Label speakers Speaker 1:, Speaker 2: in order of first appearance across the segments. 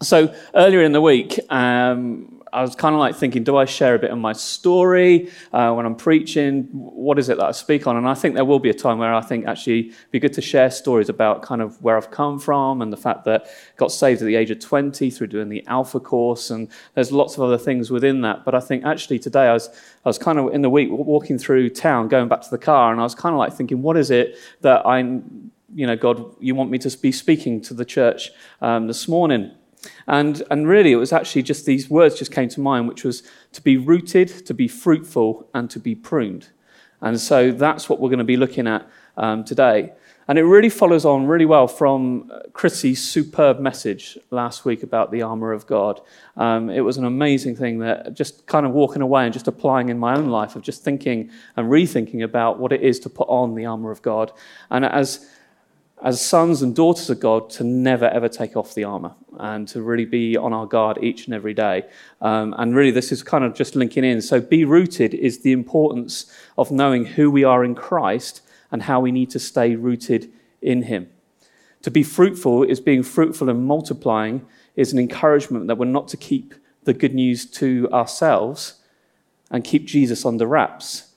Speaker 1: So earlier in the week, um, I was kind of like thinking, do I share a bit of my story uh, when I'm preaching? What is it that I speak on? And I think there will be a time where I think actually it'd be good to share stories about kind of where I've come from and the fact that I got saved at the age of 20 through doing the Alpha course. And there's lots of other things within that. But I think actually today I was, I was kind of in the week walking through town, going back to the car, and I was kind of like thinking, what is it that I, you know, God, you want me to be speaking to the church um, this morning? And, and really, it was actually just these words just came to mind, which was to be rooted, to be fruitful, and to be pruned. And so that's what we're going to be looking at um, today. And it really follows on really well from uh, Chrissy's superb message last week about the armor of God. Um, it was an amazing thing that just kind of walking away and just applying in my own life of just thinking and rethinking about what it is to put on the armor of God. And as as sons and daughters of God to never ever take off the armor and to really be on our guard each and every day. Um, and really, this is kind of just linking in. So, be rooted is the importance of knowing who we are in Christ and how we need to stay rooted in Him. To be fruitful is being fruitful and multiplying, is an encouragement that we're not to keep the good news to ourselves and keep Jesus under wraps.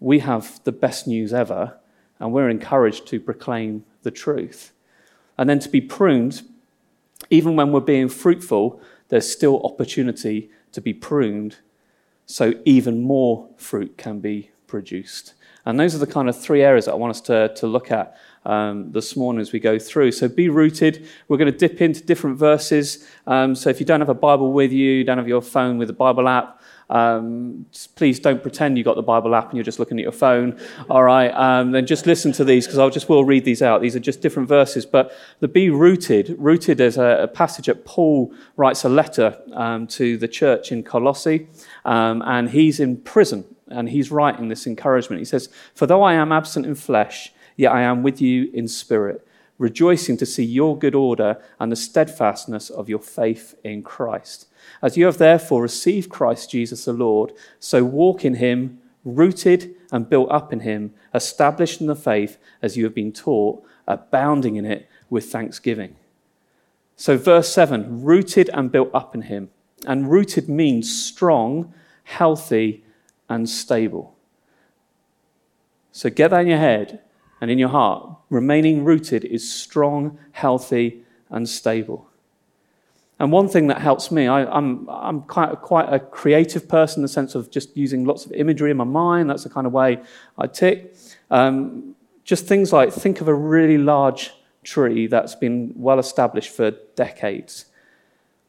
Speaker 1: We have the best news ever, and we're encouraged to proclaim the truth. And then to be pruned, even when we're being fruitful, there's still opportunity to be pruned so even more fruit can be produced. And those are the kind of three areas that I want us to, to look at um, this morning as we go through. So be rooted. We're going to dip into different verses. Um, so if you don't have a Bible with you, you don't have your phone with a Bible app, um, please don't pretend you got the Bible app and you're just looking at your phone. All right, um, then just listen to these because I just will read these out. These are just different verses. But the be rooted, rooted is a, a passage that Paul writes a letter um, to the church in Colossae, um, and he's in prison and he's writing this encouragement. He says, "For though I am absent in flesh, yet I am with you in spirit." Rejoicing to see your good order and the steadfastness of your faith in Christ. As you have therefore received Christ Jesus the Lord, so walk in him, rooted and built up in him, established in the faith as you have been taught, abounding in it with thanksgiving. So, verse 7 rooted and built up in him. And rooted means strong, healthy, and stable. So, get that in your head and in your heart. Remaining rooted is strong, healthy, and stable. And one thing that helps me, I, am I'm, I'm quite, quite a creative person in the sense of just using lots of imagery in my mind. That's the kind of way I tick. Um, just things like think of a really large tree that's been well established for decades.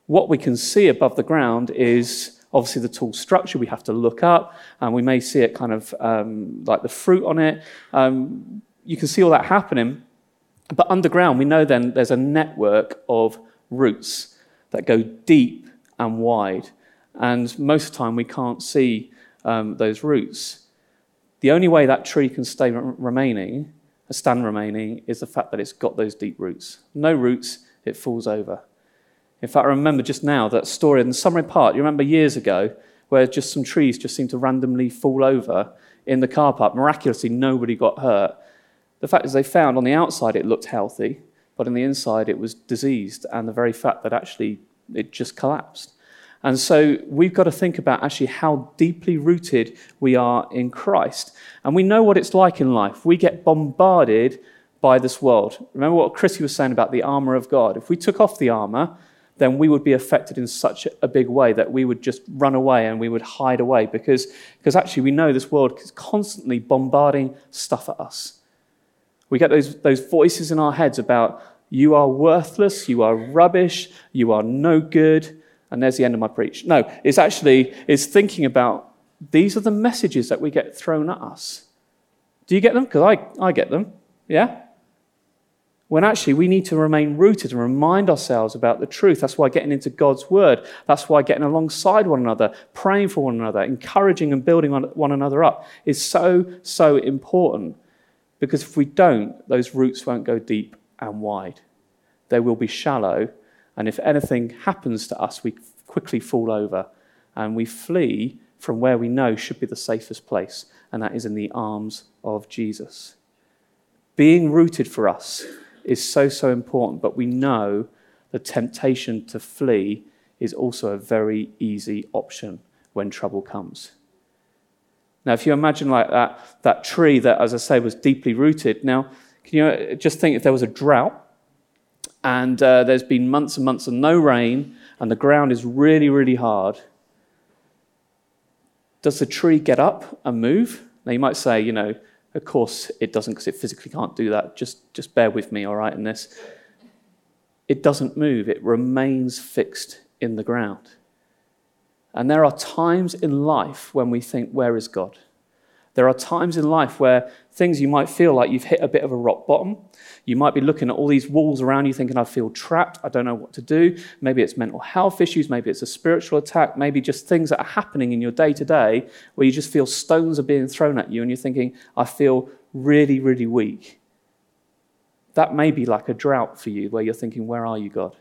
Speaker 1: What we can see above the ground is obviously the tall structure we have to look up, and we may see it kind of um, like the fruit on it. Um, you can see all that happening. But underground, we know then there's a network of roots that go deep and wide. And most of the time, we can't see um, those roots. The only way that tree can stay remaining, a stand remaining, is the fact that it's got those deep roots. No roots, it falls over. In fact, I remember just now that story in Somerset Park. You remember years ago where just some trees just seemed to randomly fall over in the car park. Miraculously, nobody got hurt. The fact is, they found on the outside it looked healthy, but on the inside it was diseased, and the very fact that actually it just collapsed. And so we've got to think about actually how deeply rooted we are in Christ. And we know what it's like in life. We get bombarded by this world. Remember what Chrissy was saying about the armor of God. If we took off the armor, then we would be affected in such a big way that we would just run away and we would hide away because, because actually we know this world is constantly bombarding stuff at us. We get those, those voices in our heads about you are worthless, you are rubbish, you are no good. And there's the end of my preach. No, it's actually it's thinking about these are the messages that we get thrown at us. Do you get them? Because I, I get them. Yeah? When actually we need to remain rooted and remind ourselves about the truth. That's why getting into God's word, that's why getting alongside one another, praying for one another, encouraging and building one another up is so, so important. Because if we don't, those roots won't go deep and wide. They will be shallow, and if anything happens to us, we quickly fall over and we flee from where we know should be the safest place, and that is in the arms of Jesus. Being rooted for us is so, so important, but we know the temptation to flee is also a very easy option when trouble comes. Now, if you imagine like that, that tree that, as I say, was deeply rooted, now, can you just think if there was a drought and uh, there's been months and months of no rain and the ground is really, really hard, does the tree get up and move? Now, you might say, you know, of course it doesn't because it physically can't do that. Just, just bear with me, all right, in this. It doesn't move, it remains fixed in the ground. And there are times in life when we think, where is God? There are times in life where things you might feel like you've hit a bit of a rock bottom. You might be looking at all these walls around you thinking, I feel trapped. I don't know what to do. Maybe it's mental health issues. Maybe it's a spiritual attack. Maybe just things that are happening in your day to day where you just feel stones are being thrown at you and you're thinking, I feel really, really weak. That may be like a drought for you where you're thinking, Where are you, God?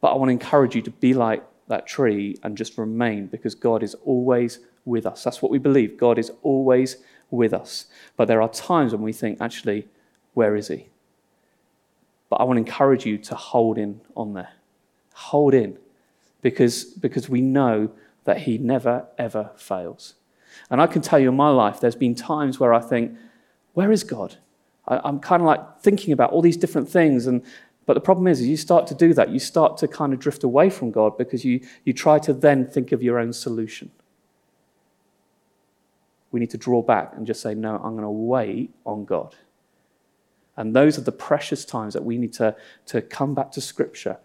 Speaker 1: But I want to encourage you to be like that tree and just remain because God is always with us. That's what we believe. God is always with us. But there are times when we think, actually, where is He? But I want to encourage you to hold in on there. Hold in because, because we know that He never, ever fails. And I can tell you in my life, there's been times where I think, where is God? I, am kind of like thinking about all these different things, and, but the problem is, is you start to do that, you start to kind of drift away from God because you, you try to then think of your own solution. We need to draw back and just say, no, I'm going to wait on God. And those are the precious times that we need to, to come back to Scripture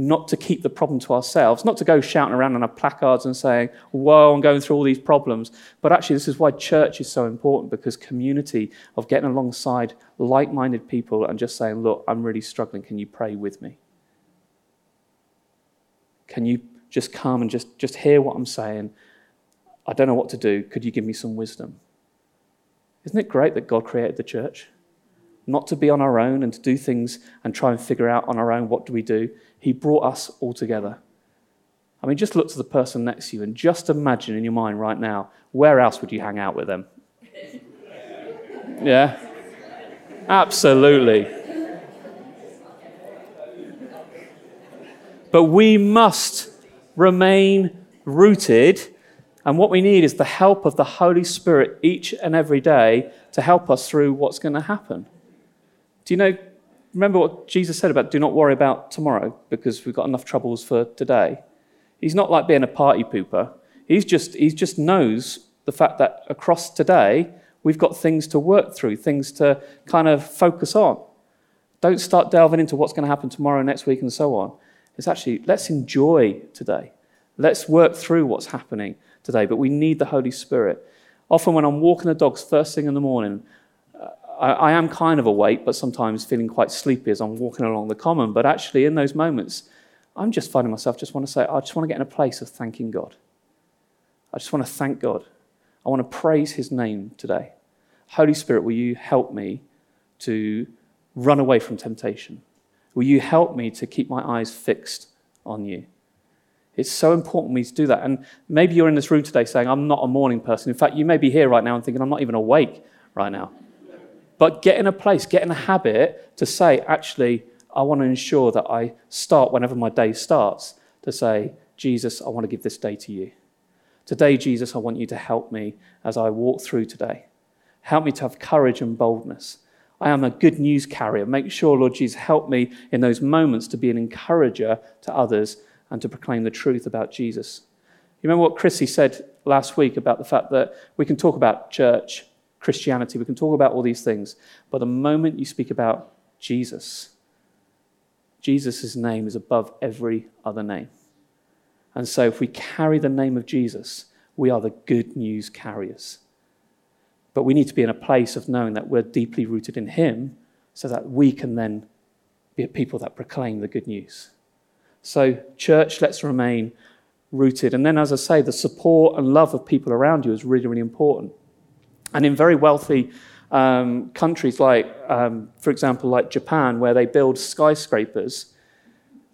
Speaker 1: not to keep the problem to ourselves, not to go shouting around on our placards and saying, Whoa, I'm going through all these problems. But actually, this is why church is so important because community of getting alongside like minded people and just saying, Look, I'm really struggling. Can you pray with me? Can you just come and just, just hear what I'm saying? I don't know what to do. Could you give me some wisdom? Isn't it great that God created the church? Not to be on our own and to do things and try and figure out on our own what do we do. He brought us all together. I mean, just look to the person next to you and just imagine in your mind right now, where else would you hang out with them? Yeah? Absolutely. But we must remain rooted, and what we need is the help of the Holy Spirit each and every day to help us through what's going to happen. Do you know remember what Jesus said about do not worry about tomorrow because we've got enough troubles for today. He's not like being a party pooper. He's just, he just knows the fact that across today, we've got things to work through, things to kind of focus on. Don't start delving into what's going to happen tomorrow, next week, and so on. It's actually, let's enjoy today. Let's work through what's happening today. But we need the Holy Spirit. Often, when I'm walking the dogs first thing in the morning, I, I am kind of awake, but sometimes feeling quite sleepy as I'm walking along the common. But actually, in those moments, I'm just finding myself just want to say, I just want to get in a place of thanking God. I just want to thank God. I want to praise his name today. Holy Spirit, will you help me to run away from temptation? Will you help me to keep my eyes fixed on you? It's so important we to do that. And maybe you're in this room today saying, I'm not a morning person. In fact, you may be here right now and thinking, I'm not even awake right now. But get in a place, get in a habit to say, actually, I want to ensure that I start whenever my day starts to say, Jesus, I want to give this day to you. Today, Jesus, I want you to help me as I walk through today. Help me to have courage and boldness. I am a good news carrier. Make sure, Lord Jesus, help me in those moments to be an encourager to others and to proclaim the truth about Jesus. You remember what Chrissy said last week about the fact that we can talk about church Christianity. We can talk about all these things. But the moment you speak about Jesus, Jesus' name is above every other name. And so if we carry the name of Jesus, we are the good news carriers. But we need to be in a place of knowing that we're deeply rooted in Him so that we can then be a people that proclaim the good news. So, church, let's remain rooted. And then, as I say, the support and love of people around you is really, really important. And in very wealthy um, countries, like, um, for example, like Japan, where they build skyscrapers,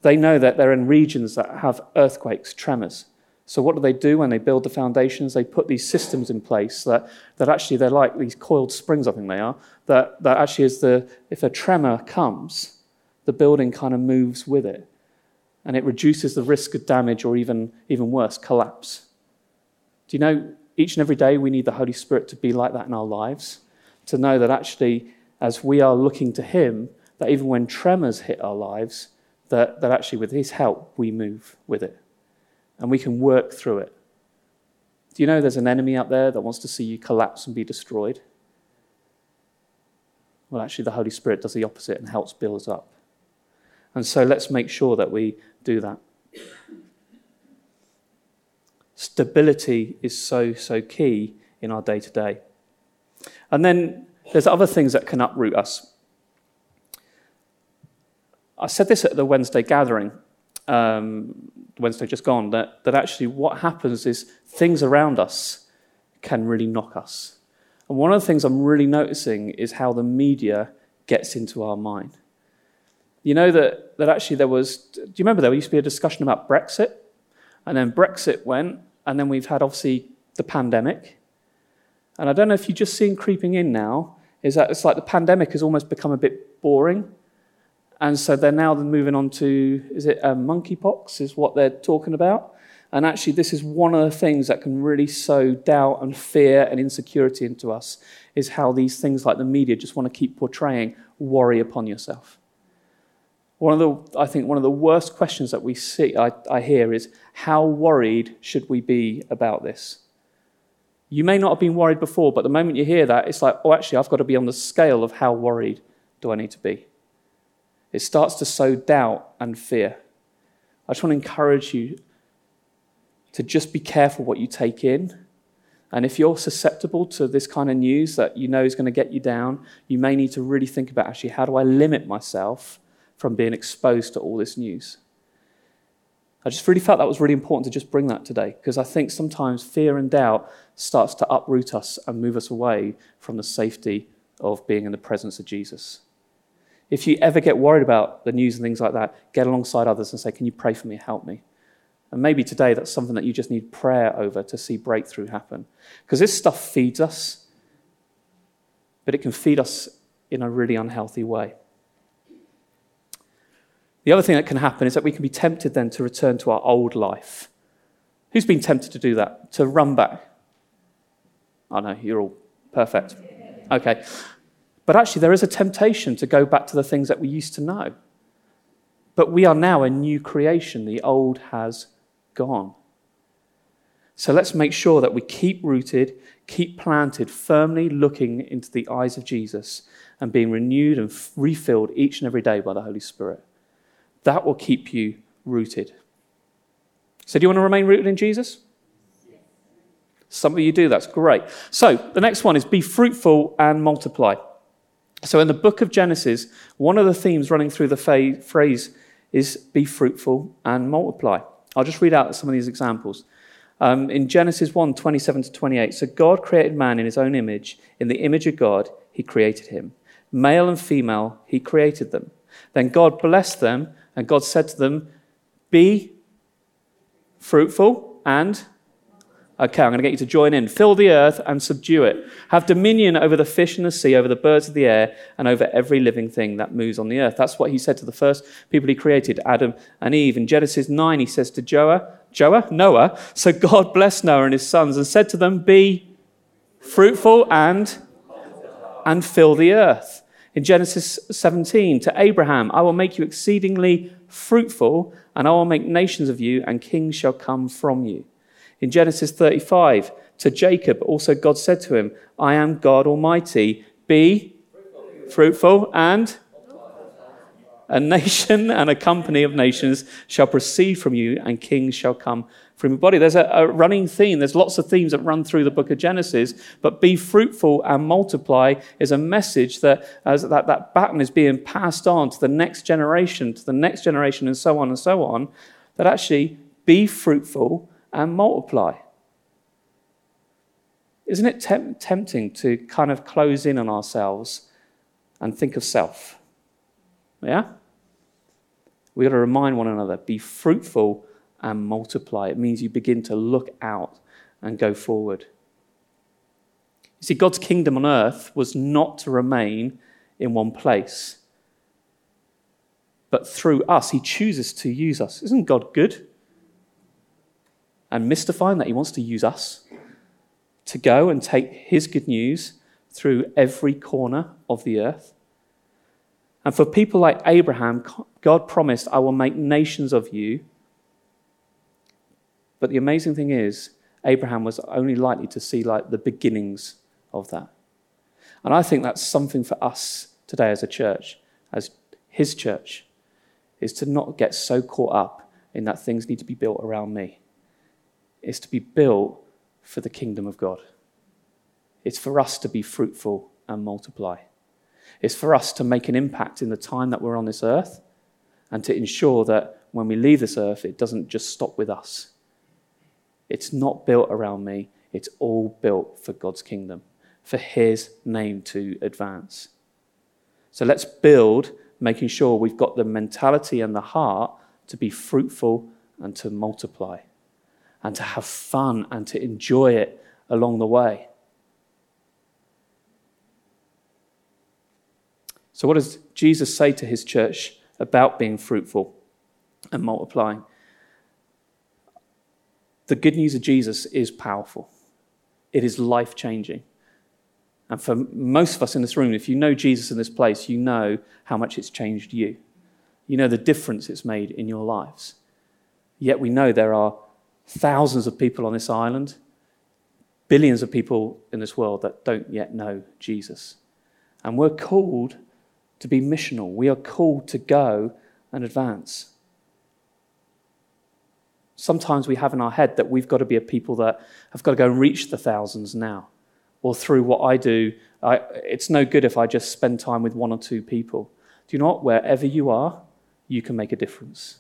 Speaker 1: they know that they're in regions that have earthquakes, tremors. So, what do they do when they build the foundations? They put these systems in place that, that actually they're like these coiled springs, I think they are, that, that actually is the, if a tremor comes, the building kind of moves with it. And it reduces the risk of damage or even, even worse, collapse. Do you know, each and every day we need the Holy Spirit to be like that in our lives? To know that actually, as we are looking to Him, that even when tremors hit our lives, that, that actually with His help, we move with it. And we can work through it. Do you know there's an enemy out there that wants to see you collapse and be destroyed? Well, actually, the Holy Spirit does the opposite and helps build us up. And so let's make sure that we do that. Stability is so, so key in our day to day. And then there's other things that can uproot us. I said this at the Wednesday gathering, um, Wednesday just gone, that, that actually what happens is things around us can really knock us. And one of the things I'm really noticing is how the media gets into our mind. You know that, that actually there was, do you remember there used to be a discussion about Brexit? And then Brexit went, and then we've had obviously the pandemic. And I don't know if you've just seen creeping in now, is that it's like the pandemic has almost become a bit boring. And so they're now moving on to, is it um, monkeypox, is what they're talking about? And actually, this is one of the things that can really sow doubt and fear and insecurity into us, is how these things like the media just want to keep portraying worry upon yourself. One of the, I think one of the worst questions that we see, I, I hear is, how worried should we be about this? You may not have been worried before, but the moment you hear that, it's like, oh, actually, I've got to be on the scale of how worried do I need to be. It starts to sow doubt and fear. I just want to encourage you to just be careful what you take in. And if you're susceptible to this kind of news that you know is going to get you down, you may need to really think about actually, how do I limit myself from being exposed to all this news? I just really felt that was really important to just bring that today because I think sometimes fear and doubt starts to uproot us and move us away from the safety of being in the presence of Jesus. If you ever get worried about the news and things like that, get alongside others and say, Can you pray for me? Help me. And maybe today that's something that you just need prayer over to see breakthrough happen. Because this stuff feeds us, but it can feed us in a really unhealthy way. The other thing that can happen is that we can be tempted then to return to our old life. Who's been tempted to do that? To run back? I oh, know, you're all perfect. Okay. But actually, there is a temptation to go back to the things that we used to know. But we are now a new creation. The old has gone. So let's make sure that we keep rooted, keep planted, firmly looking into the eyes of Jesus and being renewed and refilled each and every day by the Holy Spirit. That will keep you rooted. So, do you want to remain rooted in Jesus? Some of you do, that's great. So, the next one is be fruitful and multiply. So, in the book of Genesis, one of the themes running through the phrase is be fruitful and multiply. I'll just read out some of these examples. Um, in Genesis 1 27 to 28, so God created man in his own image. In the image of God, he created him. Male and female, he created them. Then God blessed them, and God said to them, Be fruitful and Okay, I'm going to get you to join in. Fill the earth and subdue it. Have dominion over the fish in the sea, over the birds of the air, and over every living thing that moves on the earth. That's what he said to the first people he created, Adam and Eve. In Genesis 9, he says to Joah, Joah, Noah, so God blessed Noah and his sons and said to them, Be fruitful and, and fill the earth. In Genesis 17, to Abraham, I will make you exceedingly fruitful, and I will make nations of you, and kings shall come from you. In Genesis 35, to Jacob, also God said to him, I am God Almighty. Be fruitful and a nation and a company of nations shall proceed from you, and kings shall come from your body. There's a, a, running theme. There's lots of themes that run through the book of Genesis, but be fruitful and multiply is a message that as that, that baton is being passed on to the next generation, to the next generation, and so on and so on. That actually be fruitful and multiply. Isn't it temp- tempting to kind of close in on ourselves and think of self? Yeah? We've got to remind one another be fruitful and multiply. It means you begin to look out and go forward. You see, God's kingdom on earth was not to remain in one place. but through us, he chooses to use us. Isn't God good? And mystifying that he wants to use us to go and take his good news through every corner of the earth. And for people like Abraham, God promised, I will make nations of you. But the amazing thing is, Abraham was only likely to see like the beginnings of that. And I think that's something for us today as a church, as his church, is to not get so caught up in that things need to be built around me. It's to be built for the kingdom of God. It's for us to be fruitful and multiply. It's for us to make an impact in the time that we're on this earth and to ensure that when we leave this earth, it doesn't just stop with us. It's not built around me, it's all built for God's kingdom, for His name to advance. So let's build, making sure we've got the mentality and the heart to be fruitful and to multiply and to have fun and to enjoy it along the way. So, what does Jesus say to his church about being fruitful and multiplying? The good news of Jesus is powerful, it is life changing. And for most of us in this room, if you know Jesus in this place, you know how much it's changed you. You know the difference it's made in your lives. Yet we know there are thousands of people on this island, billions of people in this world that don't yet know Jesus. And we're called to be missional. We are called to go and advance. Sometimes we have in our head that we've got to be a people that have got to go and reach the thousands now. Or through what I do, I, it's no good if I just spend time with one or two people. Do you know? Wherever you are, you can make a difference.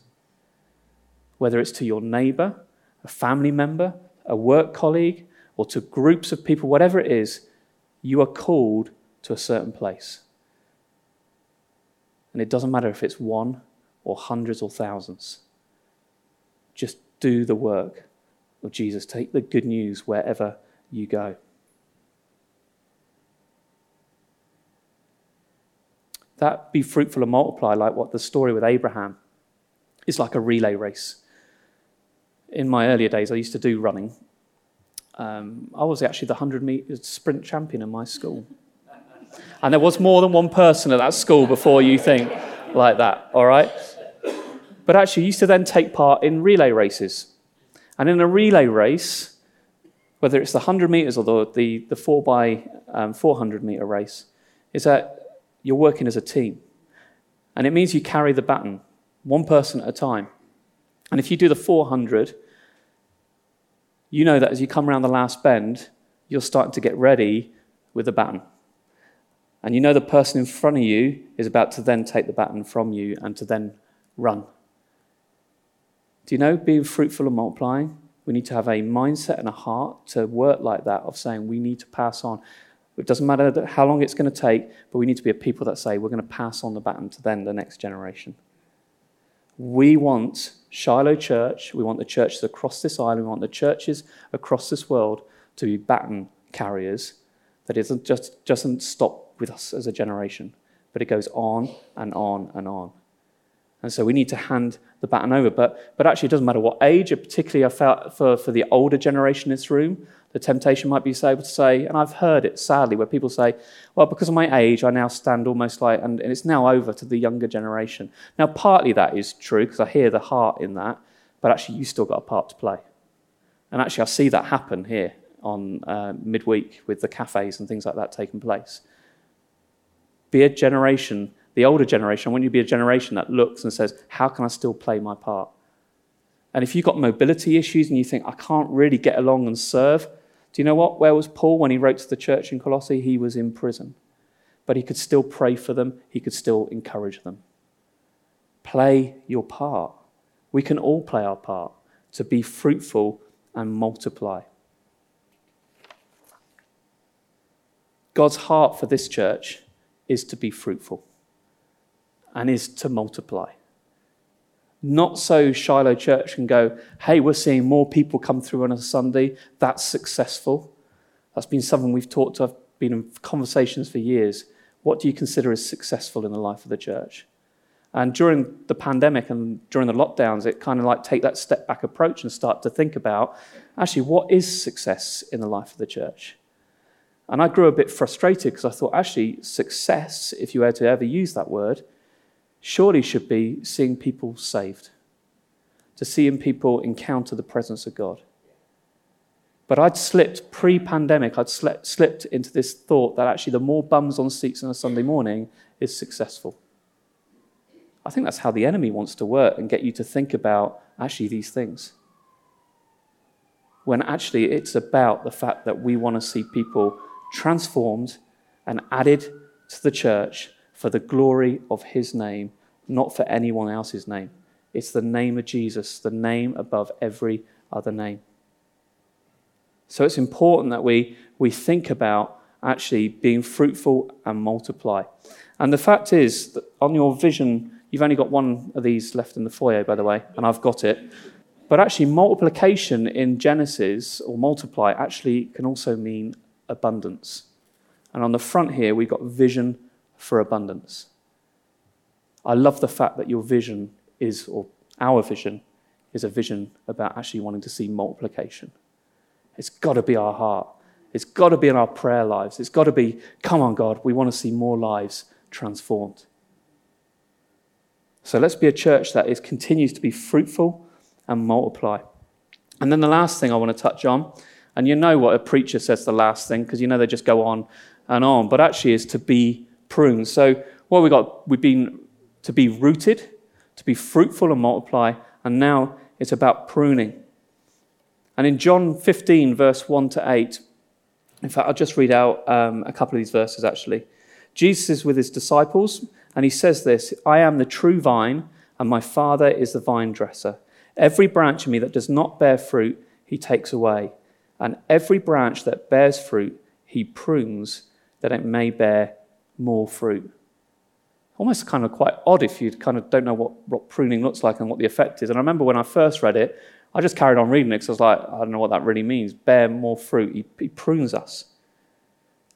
Speaker 1: Whether it's to your neighbor, a family member, a work colleague, or to groups of people, whatever it is, you are called to a certain place. And it doesn't matter if it's one or hundreds or thousands. Just do the work of Jesus. Take the good news wherever you go. That be fruitful and multiply, like what the story with Abraham is like a relay race. In my earlier days, I used to do running. Um, I was actually the 100 meter sprint champion in my school. And there was more than one person at that school before you think like that, all right? But actually, used to then take part in relay races. And in a relay race, whether it's the 100 meters or the, the, the 4 by um, 400 meter race, is that you're working as a team. And it means you carry the baton, one person at a time. And if you do the 400, you know that as you come around the last bend, you're starting to get ready with the baton. And you know the person in front of you is about to then take the baton from you and to then run. Do you know being fruitful and multiplying? We need to have a mindset and a heart to work like that of saying we need to pass on. It doesn't matter how long it's going to take, but we need to be a people that say we're going to pass on the baton to then the next generation. We want Shiloh Church, we want the churches across this island, we want the churches across this world to be baton carriers that it just doesn't stop with us as a generation, but it goes on and on and on. And so we need to hand the baton over. But, but actually, it doesn't matter what age, particularly I felt for, for the older generation in this room, the temptation might be able to say, and I've heard it sadly, where people say, well, because of my age, I now stand almost like, and, and it's now over to the younger generation. Now, partly that is true, because I hear the heart in that, but actually, you still got a part to play. And actually, I see that happen here on uh, midweek with the cafes and things like that taking place. Be a generation, the older generation, I want you to be a generation that looks and says, How can I still play my part? And if you've got mobility issues and you think, I can't really get along and serve, do you know what? Where was Paul when he wrote to the church in Colossae? He was in prison. But he could still pray for them, he could still encourage them. Play your part. We can all play our part to be fruitful and multiply. God's heart for this church is to be fruitful and is to multiply. Not so Shiloh Church can go, hey, we're seeing more people come through on a Sunday. That's successful. That's been something we've talked to, I've been in conversations for years. What do you consider as successful in the life of the church? And during the pandemic and during the lockdowns, it kind of like take that step back approach and start to think about actually what is success in the life of the church. And I grew a bit frustrated because I thought actually success, if you were to ever use that word, surely should be seeing people saved, to seeing people encounter the presence of God. But I'd slipped pre pandemic, I'd slipped into this thought that actually the more bums on seats on a Sunday morning is successful. I think that's how the enemy wants to work and get you to think about actually these things. When actually it's about the fact that we want to see people transformed and added to the church for the glory of his name, not for anyone else's name. It's the name of Jesus, the name above every other name. So it's important that we, we think about actually being fruitful and multiply. And the fact is that on your vision, you've only got one of these left in the foyer, by the way, and I've got it. But actually, multiplication in Genesis, or multiply, actually can also mean abundance. And on the front here, we've got vision for abundance. I love the fact that your vision is, or our vision, is a vision about actually wanting to see multiplication. It's got to be our heart. It's got to be in our prayer lives. It's got to be, come on, God, we want to see more lives transformed. So let's be a church that is, continues to be fruitful and multiply. And then the last thing I want to touch on, and you know what a preacher says the last thing, because you know they just go on and on, but actually is to be pruned. So what we got, we've been to be rooted, to be fruitful and multiply, and now it's about pruning. And in John 15, verse 1 to 8, in fact, I'll just read out um, a couple of these verses actually. Jesus is with his disciples, and he says this I am the true vine, and my Father is the vine dresser. Every branch in me that does not bear fruit, he takes away. And every branch that bears fruit, he prunes that it may bear more fruit. Almost kind of quite odd if you kind of don't know what, what pruning looks like and what the effect is. And I remember when I first read it, I just carried on reading it because I was like, I don't know what that really means. Bear more fruit. He, he prunes us.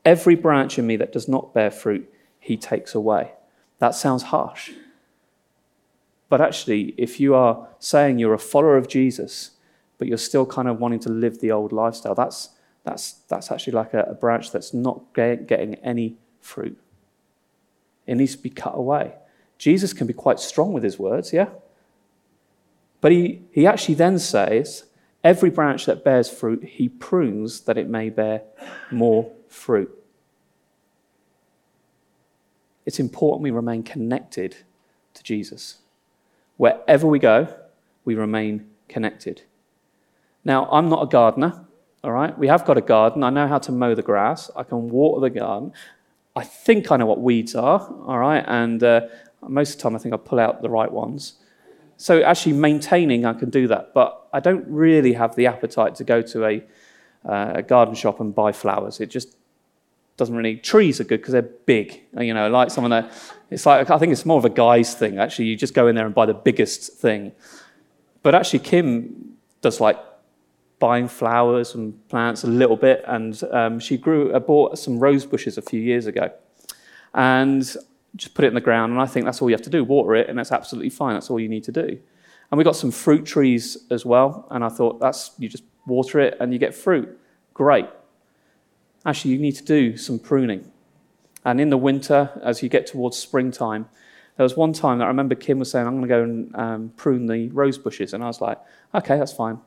Speaker 1: Every branch in me that does not bear fruit, he takes away. That sounds harsh. But actually, if you are saying you're a follower of Jesus, but you're still kind of wanting to live the old lifestyle, that's, that's, that's actually like a, a branch that's not getting any fruit. It needs to be cut away. Jesus can be quite strong with his words, yeah? But he, he actually then says, every branch that bears fruit, he prunes that it may bear more fruit. It's important we remain connected to Jesus. Wherever we go, we remain connected. Now, I'm not a gardener, all right? We have got a garden. I know how to mow the grass. I can water the garden. I think I know what weeds are, all right? And uh, most of the time, I think I pull out the right ones. So actually maintaining, I can do that, but I don't really have the appetite to go to a, uh, a garden shop and buy flowers. It just doesn't really. Trees are good because they're big. You know, like someone that it's like I think it's more of a guy's thing. Actually, you just go in there and buy the biggest thing. But actually, Kim does like buying flowers and plants a little bit, and um, she grew, uh, bought some rose bushes a few years ago, and just put it in the ground, and I think that's all you have to do water it, and that's absolutely fine. That's all you need to do. And we got some fruit trees as well, and I thought that's you just water it and you get fruit. Great. Actually, you need to do some pruning. And in the winter, as you get towards springtime, there was one time that I remember Kim was saying, I'm going to go and um, prune the rose bushes. And I was like, okay, that's fine.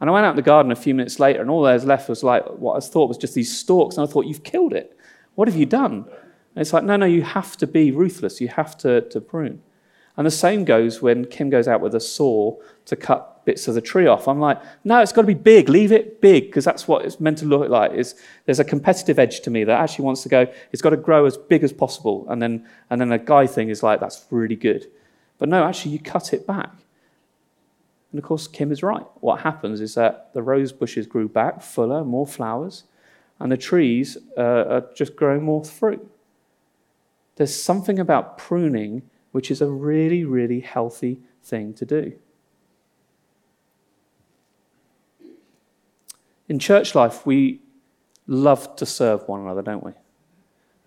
Speaker 1: And I went out in the garden a few minutes later, and all there was left was like what I thought was just these stalks. And I thought, you've killed it. What have you done? And it's like, no, no, you have to be ruthless. You have to, to prune. And the same goes when Kim goes out with a saw to cut bits of the tree off. I'm like, no, it's got to be big. Leave it big because that's what it's meant to look like. It's, there's a competitive edge to me that actually wants to go, it's got to grow as big as possible. And then, and then a guy thing is like, that's really good. But no, actually, you cut it back. And of course, Kim is right. What happens is that the rose bushes grew back, fuller, more flowers, and the trees uh, are just growing more fruit. There's something about pruning which is a really, really healthy thing to do. In church life, we love to serve one another, don't we?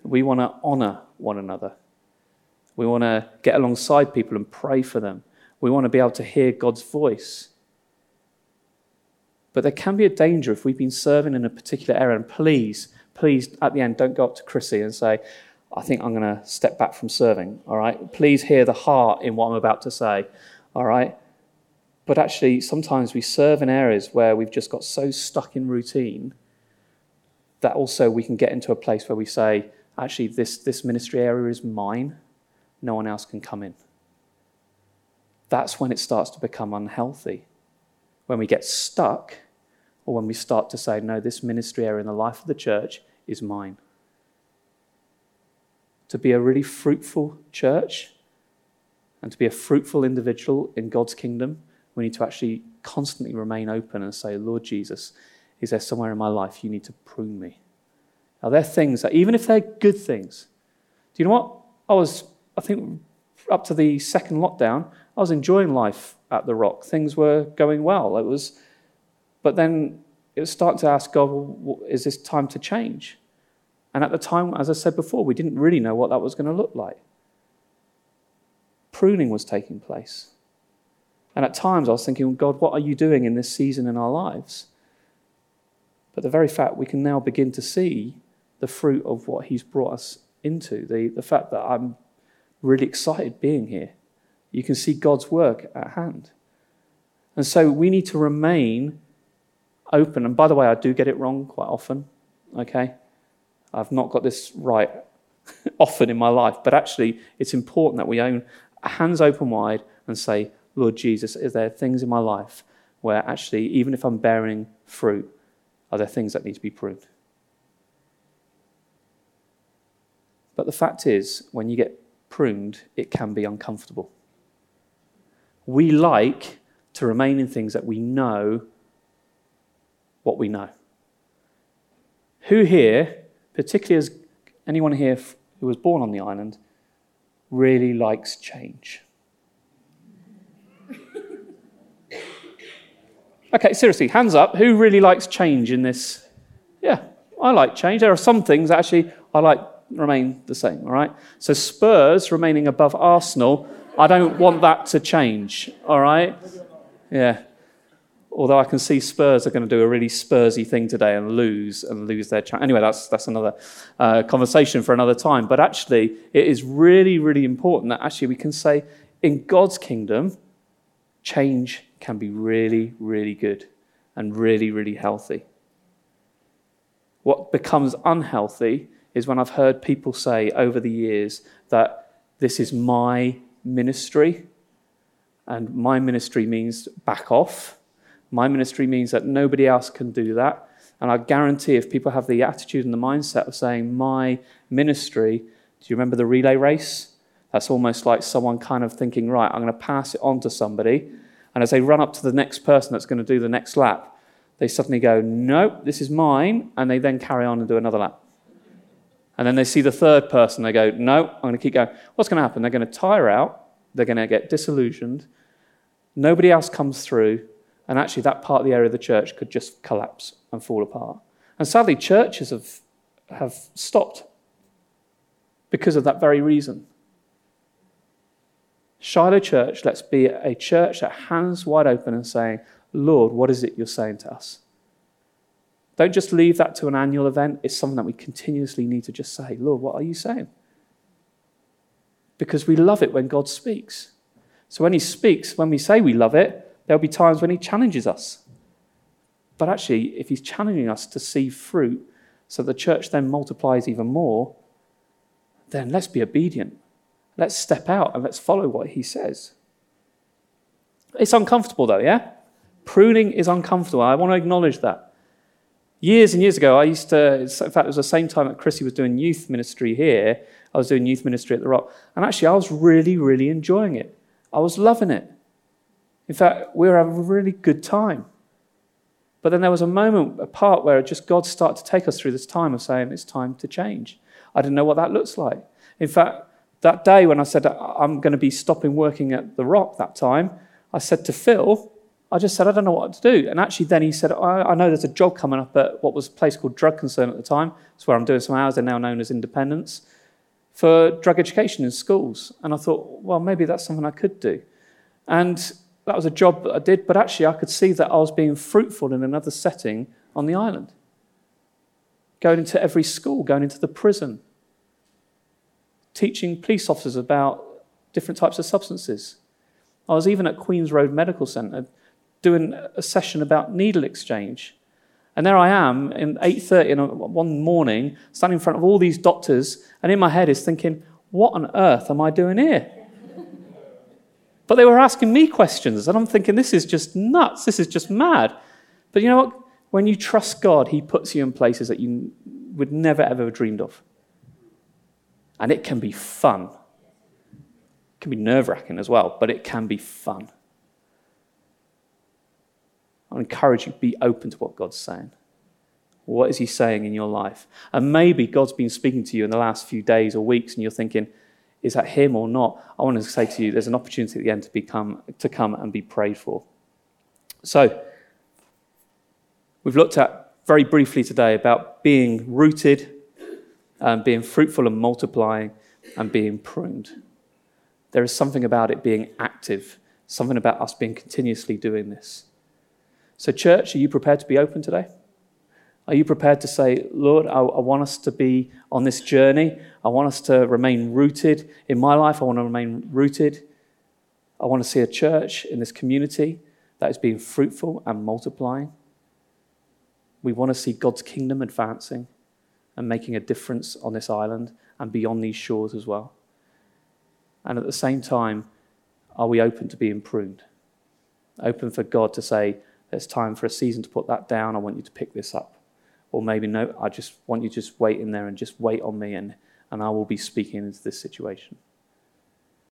Speaker 1: We want to honor one another. We want to get alongside people and pray for them. We want to be able to hear God's voice. But there can be a danger if we've been serving in a particular area. And please, please, at the end, don't go up to Chrissy and say, I think I'm going to step back from serving. All right? Please hear the heart in what I'm about to say. All right? But actually, sometimes we serve in areas where we've just got so stuck in routine that also we can get into a place where we say, actually, this, this ministry area is mine. No one else can come in. That's when it starts to become unhealthy. When we get stuck, or when we start to say, no, this ministry area in the life of the church is mine. To be a really fruitful church and to be a fruitful individual in God's kingdom, we need to actually constantly remain open and say, Lord Jesus, is there somewhere in my life you need to prune me? Are there things that, even if they're good things, do you know what? I was, I think, up to the second lockdown, I was enjoying life at the Rock. Things were going well. It was, but then it was to ask God, well, is this time to change? And at the time, as I said before, we didn't really know what that was going to look like. Pruning was taking place. And at times I was thinking, God, what are you doing in this season in our lives? But the very fact we can now begin to see the fruit of what He's brought us into, the, the fact that I'm really excited being here. You can see God's work at hand. And so we need to remain open. And by the way, I do get it wrong quite often, okay? I've not got this right often in my life, but actually, it's important that we own hands open wide and say, Lord Jesus, is there things in my life where actually, even if I'm bearing fruit, are there things that need to be pruned? But the fact is, when you get pruned, it can be uncomfortable. We like to remain in things that we know what we know. Who here, particularly as anyone here who was born on the island, really likes change? Okay, seriously, hands up. Who really likes change in this? Yeah, I like change. There are some things actually I like remain the same, all right? So Spurs remaining above Arsenal, I don't want that to change, all right? Yeah. Although I can see Spurs are going to do a really Spursy thing today and lose and lose their chance. Anyway, that's, that's another uh, conversation for another time. But actually, it is really, really important that actually we can say in God's kingdom, change can be really, really good and really, really healthy. What becomes unhealthy is when I've heard people say over the years that this is my ministry, and my ministry means back off. My ministry means that nobody else can do that. And I guarantee if people have the attitude and the mindset of saying, my ministry, do you remember the relay race? That's almost like someone kind of thinking, right, I'm going to pass it on to somebody and as they run up to the next person that's going to do the next lap, they suddenly go, Nope, this is mine. And they then carry on and do another lap. And then they see the third person, they go, No, I'm going to keep going. What's going to happen? They're going to tire out, they're going to get disillusioned, nobody else comes through, and actually that part of the area of the church could just collapse and fall apart. And sadly, churches have, have stopped because of that very reason. Shiloh Church, let's be a church that hands wide open and saying, Lord, what is it you're saying to us? Don't just leave that to an annual event. It's something that we continuously need to just say, Lord, what are you saying? Because we love it when God speaks. So when He speaks, when we say we love it, there'll be times when He challenges us. But actually, if He's challenging us to see fruit so the church then multiplies even more, then let's be obedient. Let's step out and let's follow what he says. It's uncomfortable, though, yeah? Pruning is uncomfortable. I want to acknowledge that. Years and years ago, I used to, in fact, it was the same time that Chrissy was doing youth ministry here. I was doing youth ministry at the Rock. And actually, I was really, really enjoying it. I was loving it. In fact, we were having a really good time. But then there was a moment, a part where just God started to take us through this time of saying it's time to change. I didn't know what that looks like. In fact, that day when I said I'm going to be stopping working at the Rock that time, I said to Phil, I just said, I don't know what to do. And actually, then he said, I, I know there's a job coming up at what was a place called Drug Concern at the time. It's where I'm doing some hours. They're now known as Independence. for drug education in schools. And I thought, well, maybe that's something I could do. And that was a job that I did, but actually I could see that I was being fruitful in another setting on the island. Going into every school, going into the prison, teaching police officers about different types of substances. I was even at Queen's Road Medical Centre doing a session about needle exchange. And there I am in 8:30 one morning, standing in front of all these doctors, and in my head is thinking, "What on earth am I doing here?" but they were asking me questions, and I'm thinking, "This is just nuts. This is just mad." But you know what? When you trust God, He puts you in places that you would never ever have dreamed of, and it can be fun. It can be nerve wracking as well, but it can be fun. I encourage you, be open to what God's saying. What is He saying in your life? And maybe God's been speaking to you in the last few days or weeks, and you're thinking, is that Him or not? I want to say to you, there's an opportunity at the end to, become, to come and be prayed for. So, we've looked at very briefly today about being rooted, um, being fruitful and multiplying, and being pruned. There is something about it being active, something about us being continuously doing this. So, church, are you prepared to be open today? Are you prepared to say, Lord, I, I, want us to be on this journey. I want us to remain rooted in my life. I want to remain rooted. I want to see a church in this community that is being fruitful and multiplying. We want to see God's kingdom advancing and making a difference on this island and beyond these shores as well. And at the same time, are we open to being pruned? Open for God to say, it's time for a season to put that down. I want you to pick this up. Or maybe, no, I just want you to just wait in there and just wait on me, and, and I will be speaking into this situation.